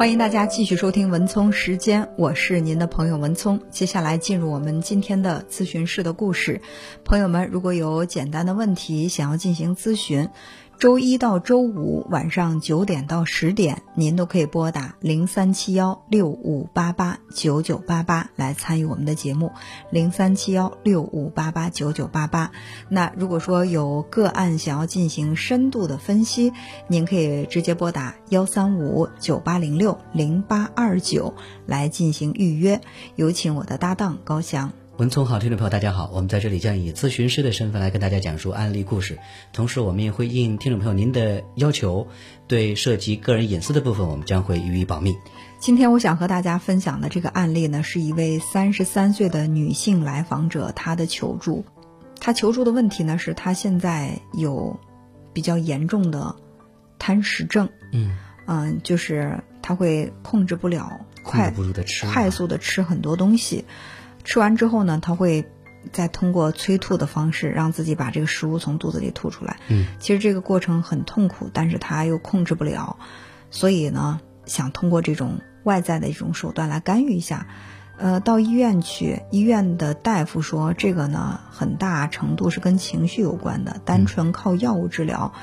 欢迎大家继续收听文聪时间，我是您的朋友文聪。接下来进入我们今天的咨询室的故事。朋友们，如果有简单的问题想要进行咨询，周一到周五晚上九点到十点，您都可以拨打零三七幺六五八八九九八八来参与我们的节目，零三七幺六五八八九九八八。那如果说有个案想要进行深度的分析，您可以直接拨打幺三五九八零六零八二九来进行预约。有请我的搭档高翔。文聪好，听众朋友大家好，我们在这里将以咨询师的身份来跟大家讲述案例故事，同时我们也会应听众朋友您的要求，对涉及个人隐私的部分，我们将会予以保密。今天我想和大家分享的这个案例呢，是一位三十三岁的女性来访者她的求助。她求助的问题呢，是她现在有比较严重的贪食症。嗯嗯，就是她会控制不了，快快速的吃很多东西。吃完之后呢，他会再通过催吐的方式让自己把这个食物从肚子里吐出来。嗯，其实这个过程很痛苦，但是他又控制不了，所以呢，想通过这种外在的一种手段来干预一下。呃，到医院去，医院的大夫说，这个呢，很大程度是跟情绪有关的，单纯靠药物治疗，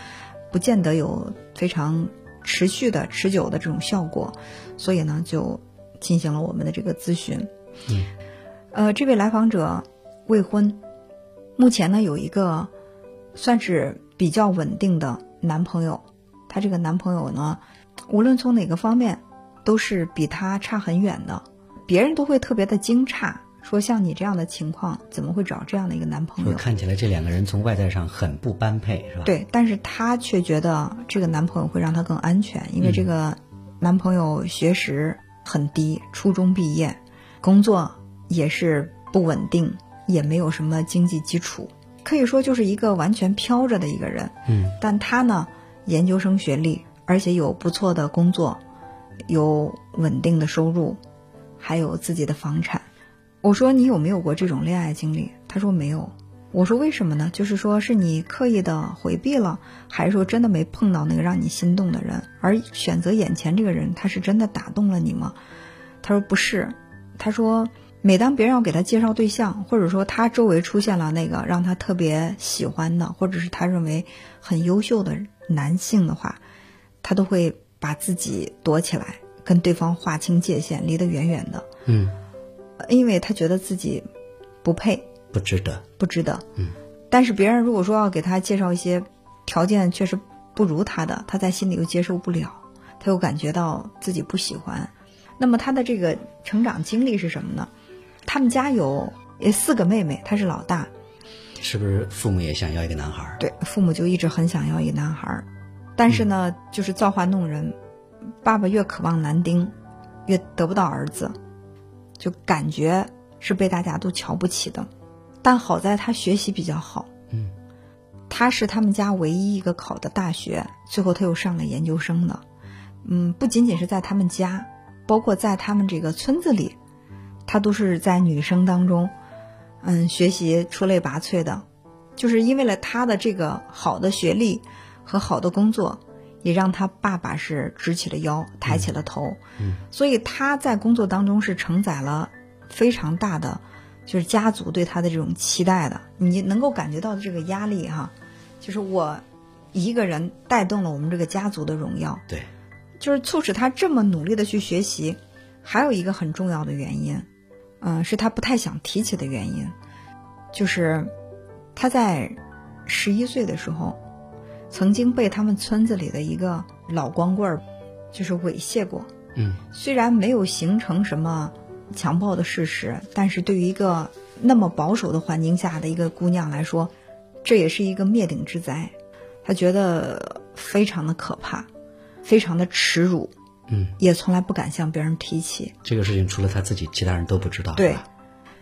不见得有非常持续的、持久的这种效果，所以呢，就进行了我们的这个咨询。嗯。呃，这位来访者未婚，目前呢有一个算是比较稳定的男朋友。她这个男朋友呢，无论从哪个方面都是比她差很远的，别人都会特别的惊诧，说像你这样的情况，怎么会找这样的一个男朋友？看起来这两个人从外在上很不般配，是吧？对，但是她却觉得这个男朋友会让她更安全，因为这个男朋友学识很低，初中毕业，工作。也是不稳定，也没有什么经济基础，可以说就是一个完全飘着的一个人。嗯，但他呢，研究生学历，而且有不错的工作，有稳定的收入，还有自己的房产。我说你有没有过这种恋爱经历？他说没有。我说为什么呢？就是说是你刻意的回避了，还是说真的没碰到那个让你心动的人，而选择眼前这个人，他是真的打动了你吗？他说不是。他说。每当别人要给他介绍对象，或者说他周围出现了那个让他特别喜欢的，或者是他认为很优秀的男性的话，他都会把自己躲起来，跟对方划清界限，离得远远的。嗯，因为他觉得自己不配，不值得，不值得。嗯，但是别人如果说要给他介绍一些条件确实不如他的，他在心里又接受不了，他又感觉到自己不喜欢。那么他的这个成长经历是什么呢？他们家有四个妹妹，他是老大，是不是父母也想要一个男孩？对，父母就一直很想要一个男孩，但是呢，就是造化弄人，爸爸越渴望男丁，越得不到儿子，就感觉是被大家都瞧不起的。但好在他学习比较好，嗯，他是他们家唯一一个考的大学，最后他又上了研究生的。嗯，不仅仅是在他们家，包括在他们这个村子里。她都是在女生当中，嗯，学习出类拔萃的，就是因为了他的这个好的学历和好的工作，也让他爸爸是直起了腰，抬起了头。嗯，所以他在工作当中是承载了非常大的，就是家族对他的这种期待的。你能够感觉到这个压力哈，就是我一个人带动了我们这个家族的荣耀。对，就是促使他这么努力的去学习，还有一个很重要的原因。嗯，是他不太想提起的原因，就是他在十一岁的时候，曾经被他们村子里的一个老光棍儿就是猥亵过。嗯，虽然没有形成什么强暴的事实，但是对于一个那么保守的环境下的一个姑娘来说，这也是一个灭顶之灾。他觉得非常的可怕，非常的耻辱。嗯，也从来不敢向别人提起这个事情，除了他自己，其他人都不知道。对，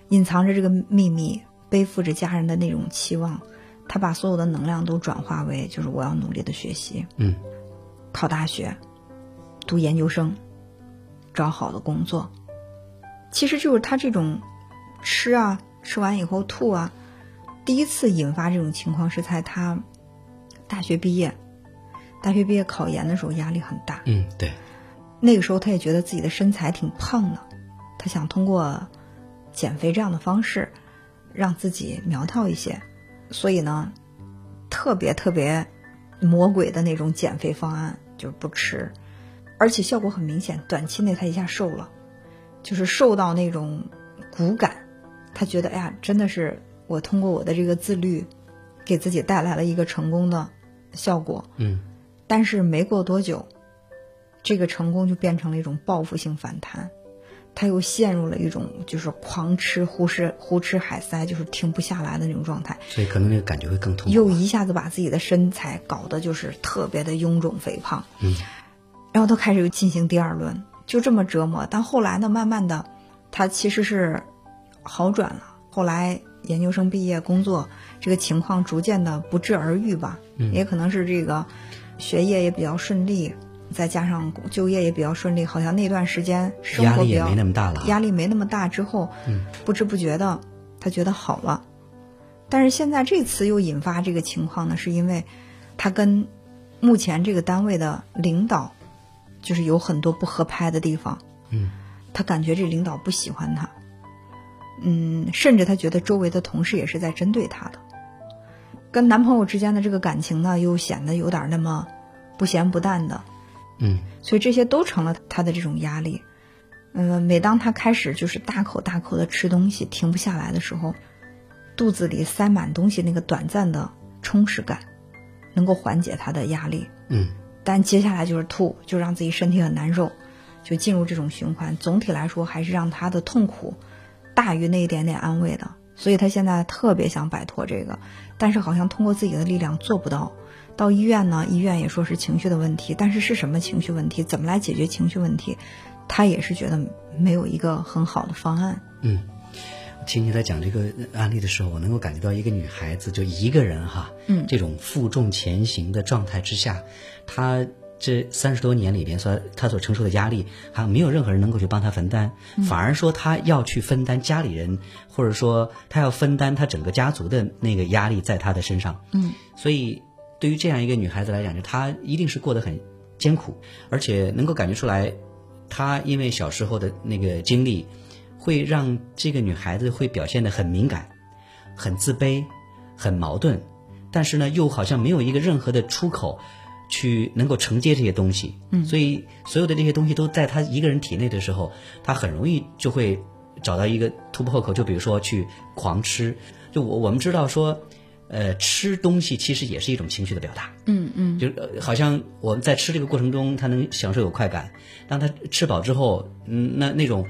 隐藏着这个秘密，背负着家人的那种期望，他把所有的能量都转化为就是我要努力的学习，嗯，考大学，读研究生，找好的工作。其实就是他这种吃啊，吃完以后吐啊，第一次引发这种情况是在他大学毕业，大学毕业考研的时候压力很大。嗯，对。那个时候他也觉得自己的身材挺胖的，他想通过减肥这样的方式让自己苗条一些，所以呢，特别特别魔鬼的那种减肥方案就是不吃，而且效果很明显，短期内他一下瘦了，就是瘦到那种骨感，他觉得哎呀，真的是我通过我的这个自律，给自己带来了一个成功的效果。嗯，但是没过多久，这个成功就变成了一种报复性反弹，他又陷入了一种就是狂吃、胡吃、胡吃海塞，就是停不下来的那种状态，所以可能那个感觉会更痛苦。又一下子把自己的身材搞得就是特别的臃肿肥胖，嗯，然后他开始又进行第二轮，就这么折磨。但后来呢，慢慢的，他其实是好转了。后来研究生毕业工作，这个情况逐渐的不治而愈吧，嗯也可能是这个学业也比较顺利，再加上就业也比较顺利，好像那段时间生压力也活比较没那么大了。压力没那么大之后，嗯不知不觉的他觉得好了，但是现在这次又引发这个情况呢，是因为他跟目前这个单位的领导就是有很多不合拍的地方，嗯，他感觉这领导不喜欢他，嗯，甚至他觉得周围的同事也是在针对他的，跟男朋友之间的这个感情呢，又显得有点那么不咸不淡的，嗯所以这些都成了他的这种压力。嗯，每当他开始就是大口大口的吃东西，停不下来的时候，肚子里塞满东西，那个短暂的充实感，能够缓解他的压力。嗯但接下来就是吐，就让自己身体很难受，就进入这种循环。总体来说，还是让他的痛苦大于那一点点安慰的。所以他现在特别想摆脱这个，但是好像通过自己的力量做不到。到医院呢，医院也说是情绪的问题，但是是什么情绪问题？怎么来解决情绪问题？他也是觉得没有一个很好的方案。嗯。听你在讲这个案例的时候，我能够感觉到一个女孩子就一个人哈，嗯这种负重前行的状态之下，她这三十多年里边所她所承受的压力，好像没有任何人能够去帮她分担，反而说她要去分担家里人，或者说她要分担她整个家族的那个压力在她的身上。嗯，所以对于这样一个女孩子来讲，就她一定是过得很艰苦，而且能够感觉出来，她因为小时候的那个经历。会让这个女孩子会表现得很敏感、很自卑、很矛盾，但是呢，又好像没有一个任何的出口，去能够承接这些东西。嗯，所以所有的这些东西都在她一个人体内的时候，她很容易就会找到一个突破口，就比如说去狂吃。就我我们知道说，呃，吃东西其实也是一种情绪的表达。嗯嗯，就、呃、好像我们在吃这个过程中，他能享受有快感，当他吃饱之后，嗯，那那种。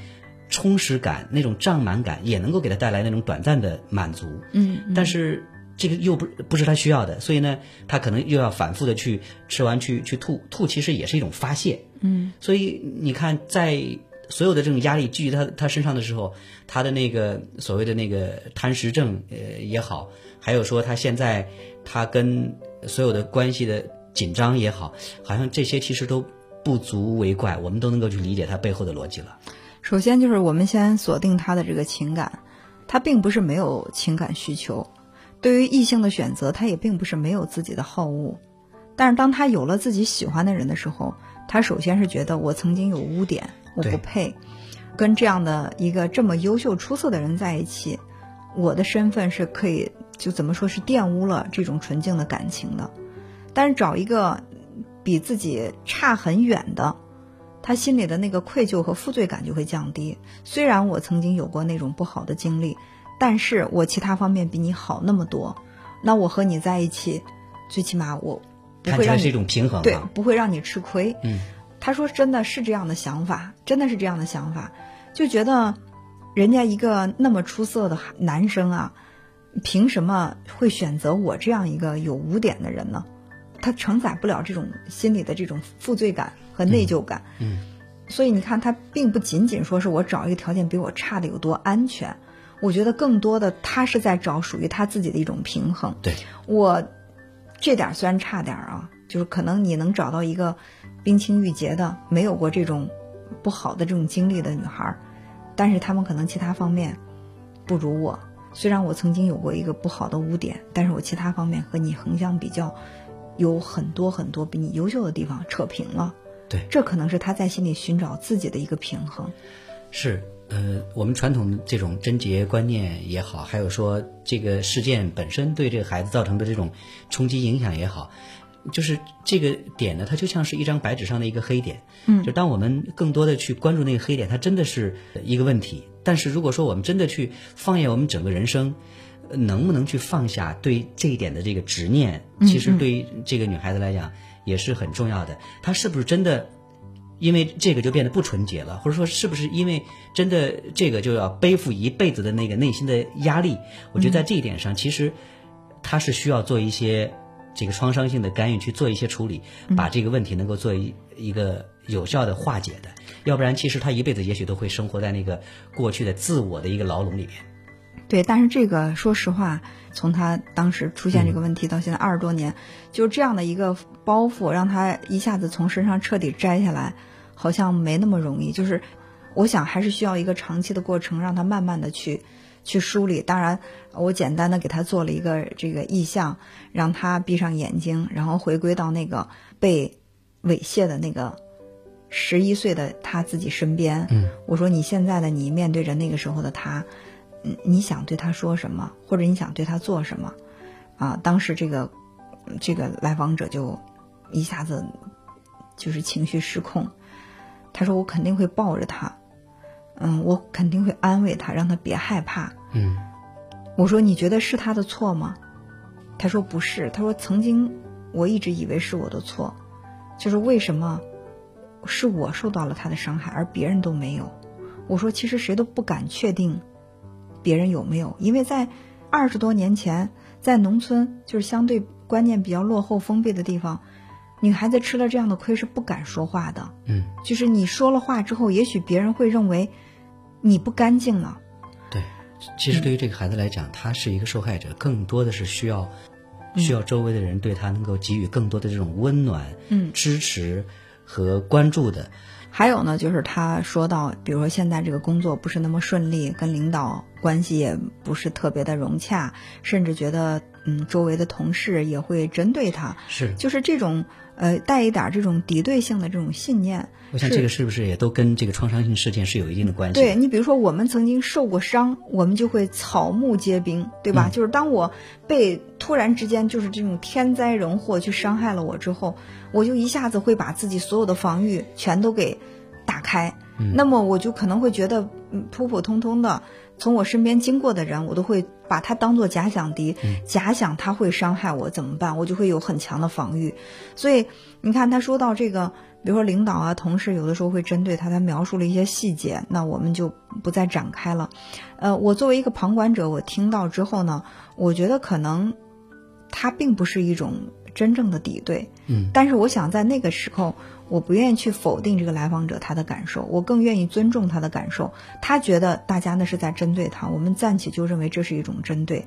充实感、那种胀满感也能够给他带来那种短暂的满足，嗯，但是这个又不不是他需要的，所以呢，他可能又要反复的去吃完去去吐，吐其实也是一种发泄，嗯，所以你看，在所有的这种压力聚集他他身上的时候，他的那个所谓的那个贪食症呃也好，还有说他现在他跟所有的关系的紧张也好，好像这些其实都不足为怪，我们都能够去理解他背后的逻辑了。首先就是我们先锁定他的这个情感，他并不是没有情感需求，对于异性的选择，他也并不是没有自己的好恶，但是当他有了自己喜欢的人的时候，他首先是觉得我曾经有污点，我不配。跟这样的一个这么优秀出色的人在一起，我的身份是可以就怎么说是玷污了这种纯净的感情的，但是找一个比自己差很远的。他心里的那个愧疚和负罪感就会降低。虽然我曾经有过那种不好的经历，但是我其他方面比你好那么多。那我和你在一起，最起码我不会让你是一种平衡、啊，对，不会让你吃亏。嗯，他说真的是这样的想法，真的是这样的想法，就觉得人家一个那么出色的男生啊，凭什么会选择我这样一个有污点的人呢？他承载不了这种心里的这种负罪感和内疚感，嗯，所以你看，他并不仅仅说是我找一个条件比我差的有多安全，我觉得更多的他是在找属于他自己的一种平衡。对我这点虽然差点啊，就是可能你能找到一个冰清玉洁的、没有过这种不好的这种经历的女孩，但是他们可能其他方面不如我。虽然我曾经有过一个不好的污点，但是我其他方面和你横向比较。有很多很多比你优秀的地方扯平了，对，这可能是他在心里寻找自己的一个平衡。是，呃，我们传统这种贞洁观念也好，还有说这个事件本身对这个孩子造成的这种冲击影响也好，就是这个点呢，它就像是一张白纸上的一个黑点。嗯，就当我们更多的去关注那个黑点，它真的是一个问题。但是如果说我们真的去放眼我们整个人生，能不能去放下对这一点的这个执念，其实对于这个女孩子来讲也是很重要的。她是不是真的因为这个就变得不纯洁了，或者说是不是因为真的这个就要背负一辈子的那个内心的压力？我觉得在这一点上，其实她是需要做一些这个创伤性的干预，去做一些处理，把这个问题能够做一一个有效的化解的。要不然，其实他一辈子也许都会生活在那个过去的自我的一个牢笼里面。对，但是这个说实话，从他当时出现这个问题到现在二十多年，就这样的一个包袱，让他一下子从身上彻底摘下来，好像没那么容易。就是我想还是需要一个长期的过程，让他慢慢的去去梳理。当然，我简单的给他做了一个这个意向，让他闭上眼睛，然后回归到那个被猥亵的那个十一岁的他自己身边。嗯，我说你现在的你面对着那个时候的他。嗯你想对他说什么，或者你想对他做什么？啊，当时这个这个来访者就一下子就是情绪失控。他说：“我肯定会抱着他，嗯，我肯定会安慰他，让他别害怕。”嗯，我说：“你觉得是他的错吗？”他说：“不是。”他说：“曾经我一直以为是我的错，就是为什么是我受到了他的伤害，而别人都没有？”我说：“其实谁都不敢确定。”别人有没有？因为在二十多年前，在农村就是相对观念比较落后、封闭的地方，女孩子吃了这样的亏是不敢说话的。嗯，就是你说了话之后，也许别人会认为你不干净了。对，其实对于这个孩子来讲，他是一个受害者，更多的是需要需要周围的人对他能够给予更多的这种温暖、嗯支持和关注的。还有呢，就是他说到，比如说现在这个工作不是那么顺利，跟领导关系也不是特别的融洽，甚至觉得嗯，周围的同事也会针对他，是，就是这种呃带一点这种敌对性的这种信念。我想这个是不是也都跟这个创伤性事件是有一定的关系？对你比如说，我们曾经受过伤，我们就会草木皆兵，对吧？就是当我被突然之间就是这种天灾人祸去伤害了我之后，我就一下子会把自己所有的防御全都给打开。那么我就可能会觉得，嗯，普普通通的从我身边经过的人，我都会把他当做假想敌，假想他会伤害我怎么办？我就会有很强的防御。所以你看，他说到这个。比如说领导啊、同事有的时候会针对他，他描述了一些细节，那我们就不再展开了。呃，我作为一个旁观者，我听到之后呢，我觉得可能他并不是一种真正的敌对，嗯，但是我想在那个时候，我不愿意去否定这个来访者他的感受，我更愿意尊重他的感受。他觉得大家呢是在针对他，我们暂且就认为这是一种针对，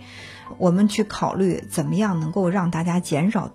我们去考虑怎么样能够让大家减少。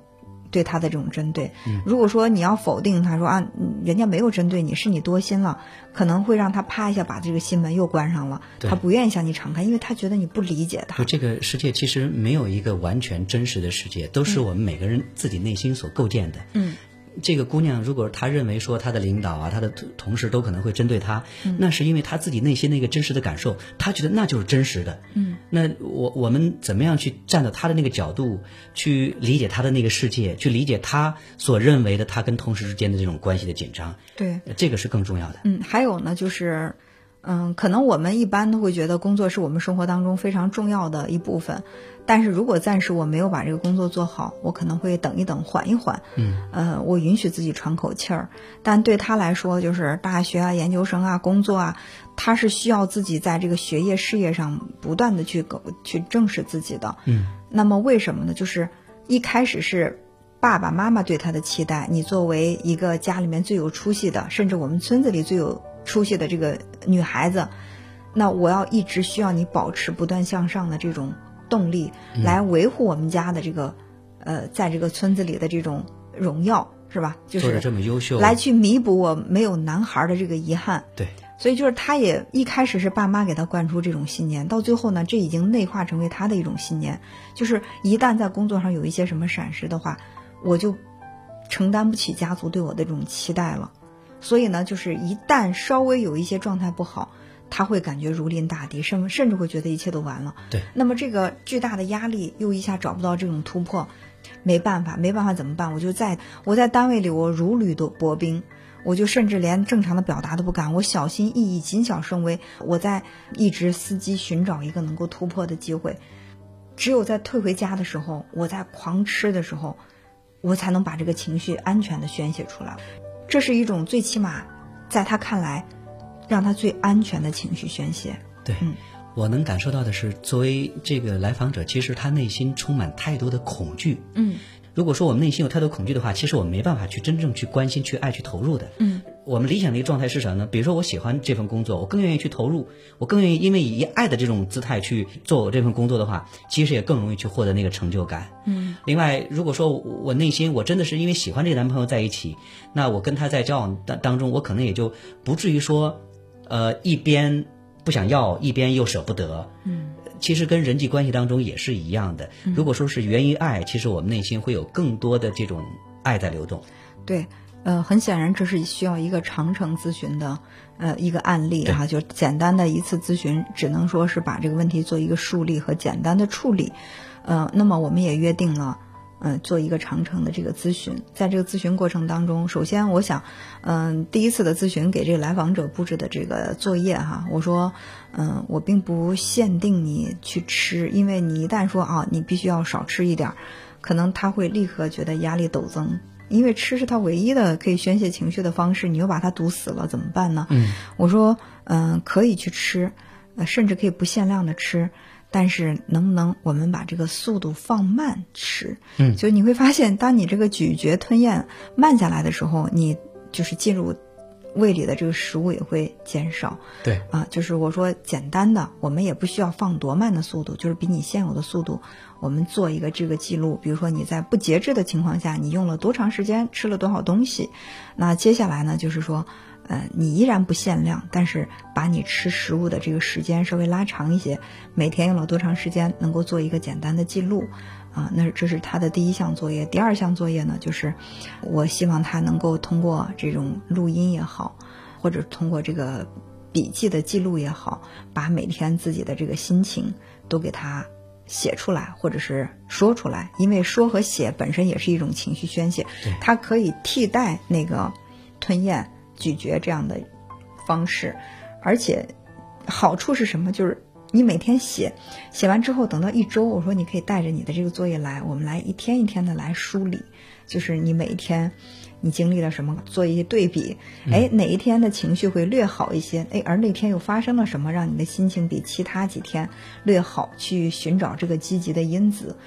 对他的这种针对，如果说你要否定他说啊，人家没有针对你，是你多心了，可能会让他啪一下把这个心门又关上了，他不愿意向你敞开，因为他觉得你不理解他。这个世界其实没有一个完全真实的世界，都是我们每个人自己内心所构建的。嗯。这个姑娘，如果她认为说她的领导啊、她的同事都可能会针对她，那是因为她自己内心那个真实的感受，她觉得那就是真实的。嗯，那我我们怎么样去站到她的那个角度，去理解她的那个世界，去理解她所认为的她跟同事之间的这种关系的紧张？对，这个是更重要的。嗯，还有呢，就是，嗯，可能我们一般都会觉得工作是我们生活当中非常重要的一部分。但是如果暂时我没有把这个工作做好，我可能会等一等，缓一缓。嗯，呃，我允许自己喘口气儿。但对他来说，就是大学啊、研究生啊、工作啊，他是需要自己在这个学业事业上不断的去去正视自己的。嗯，那么为什么呢？就是一开始是爸爸妈妈对他的期待，你作为一个家里面最有出息的，甚至我们村子里最有出息的这个女孩子，那我要一直需要你保持不断向上的这种。动力来维护我们家的这个，呃，在这个村子里的这种荣耀，是吧？就是这么优秀，来去弥补我没有男孩的这个遗憾。对，所以就是他也一开始是爸妈给他灌输这种信念，到最后呢，这已经内化成为他的一种信念，就是一旦在工作上有一些什么闪失的话，我就承担不起家族对我的这种期待了。所以呢，就是一旦稍微有一些状态不好，他会感觉如临大敌，甚甚至会觉得一切都完了。对。那么这个巨大的压力又一下找不到这种突破，没办法，没办法怎么办？我就在我在单位里，我如履薄冰。我就甚至连正常的表达都不敢，我小心翼翼、谨小慎微。我在一直伺机寻找一个能够突破的机会，只有在退回家的时候，我在狂吃的时候，我才能把这个情绪安全的宣泄出来。这是一种最起码在他看来，让他最安全的情绪宣泄。对，我能感受到的是，作为这个来访者，其实他内心充满太多的恐惧。嗯。如果说我们内心有太多恐惧的话，其实我们没办法去真正去关心、去爱、去投入的。嗯，我们理想的一个状态是什么呢？比如说，我喜欢这份工作，我更愿意去投入，我更愿意因为以爱的这种姿态去做我这份工作的话，其实也更容易去获得那个成就感。嗯，另外，如果说我内心我真的是因为喜欢这个男朋友在一起，那我跟他在交往当当中，我可能也就不至于说，呃，一边不想要，一边又舍不得。嗯。其实跟人际关系当中也是一样的。如果说是源于爱，其实我们内心会有更多的这种爱在流动。对，呃，很显然这是需要一个长程咨询的，呃，一个案例哈。就简单的一次咨询，只能说是把这个问题做一个梳理和简单的处理。呃，那么我们也约定了。嗯，做一个长程的这个咨询，在这个咨询过程当中，首先我想，嗯，第一次的咨询给这个来访者布置的这个作业哈，我说，嗯，我并不限定你去吃，因为你一旦说啊，你必须要少吃一点，可能他会立刻觉得压力陡增，因为吃是他唯一的可以宣泄情绪的方式，你又把他堵死了，怎么办呢？嗯，我说，嗯，可以去吃，呃，甚至可以不限量的吃。但是能不能我们把这个速度放慢吃？嗯，就你会发现，当你这个咀嚼吞咽慢下来的时候，你就是进入胃里的这个食物也会减少。对啊，就是我说简单的，我们也不需要放多慢的速度，就是比你现有的速度，我们做一个这个记录。比如说你在不节制的情况下，你用了多长时间，吃了多少东西。那接下来呢，就是说。呃，你依然不限量，但是把你吃食物的这个时间稍微拉长一些，每天用了多长时间，能够做一个简单的记录，啊，那这是他的第一项作业。第二项作业呢，就是我希望他能够通过这种录音也好，或者通过这个笔记的记录也好，把每天自己的这个心情都给他写出来，或者是说出来，因为说和写本身也是一种情绪宣泄，它可以替代那个吞咽。咀嚼这样的方式，而且好处是什么？就是你每天写，写完之后，等到一周，我说你可以带着你的这个作业来，我们来一天一天的来梳理，就是你每一天你经历了什么，做一些对比。哎，哪一天的情绪会略好一些？哎，而那天又发生了什么，让你的心情比其他几天略好？去寻找这个积极的因子，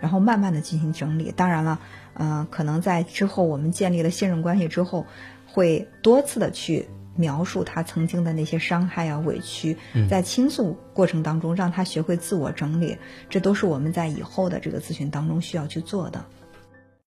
然后慢慢的进行整理。当然了，嗯，可能在之后我们建立了信任关系之后。会多次的去描述他曾经的那些伤害啊、委屈，在倾诉过程当中，让他学会自我整理，这都是我们在以后的这个咨询当中需要去做的。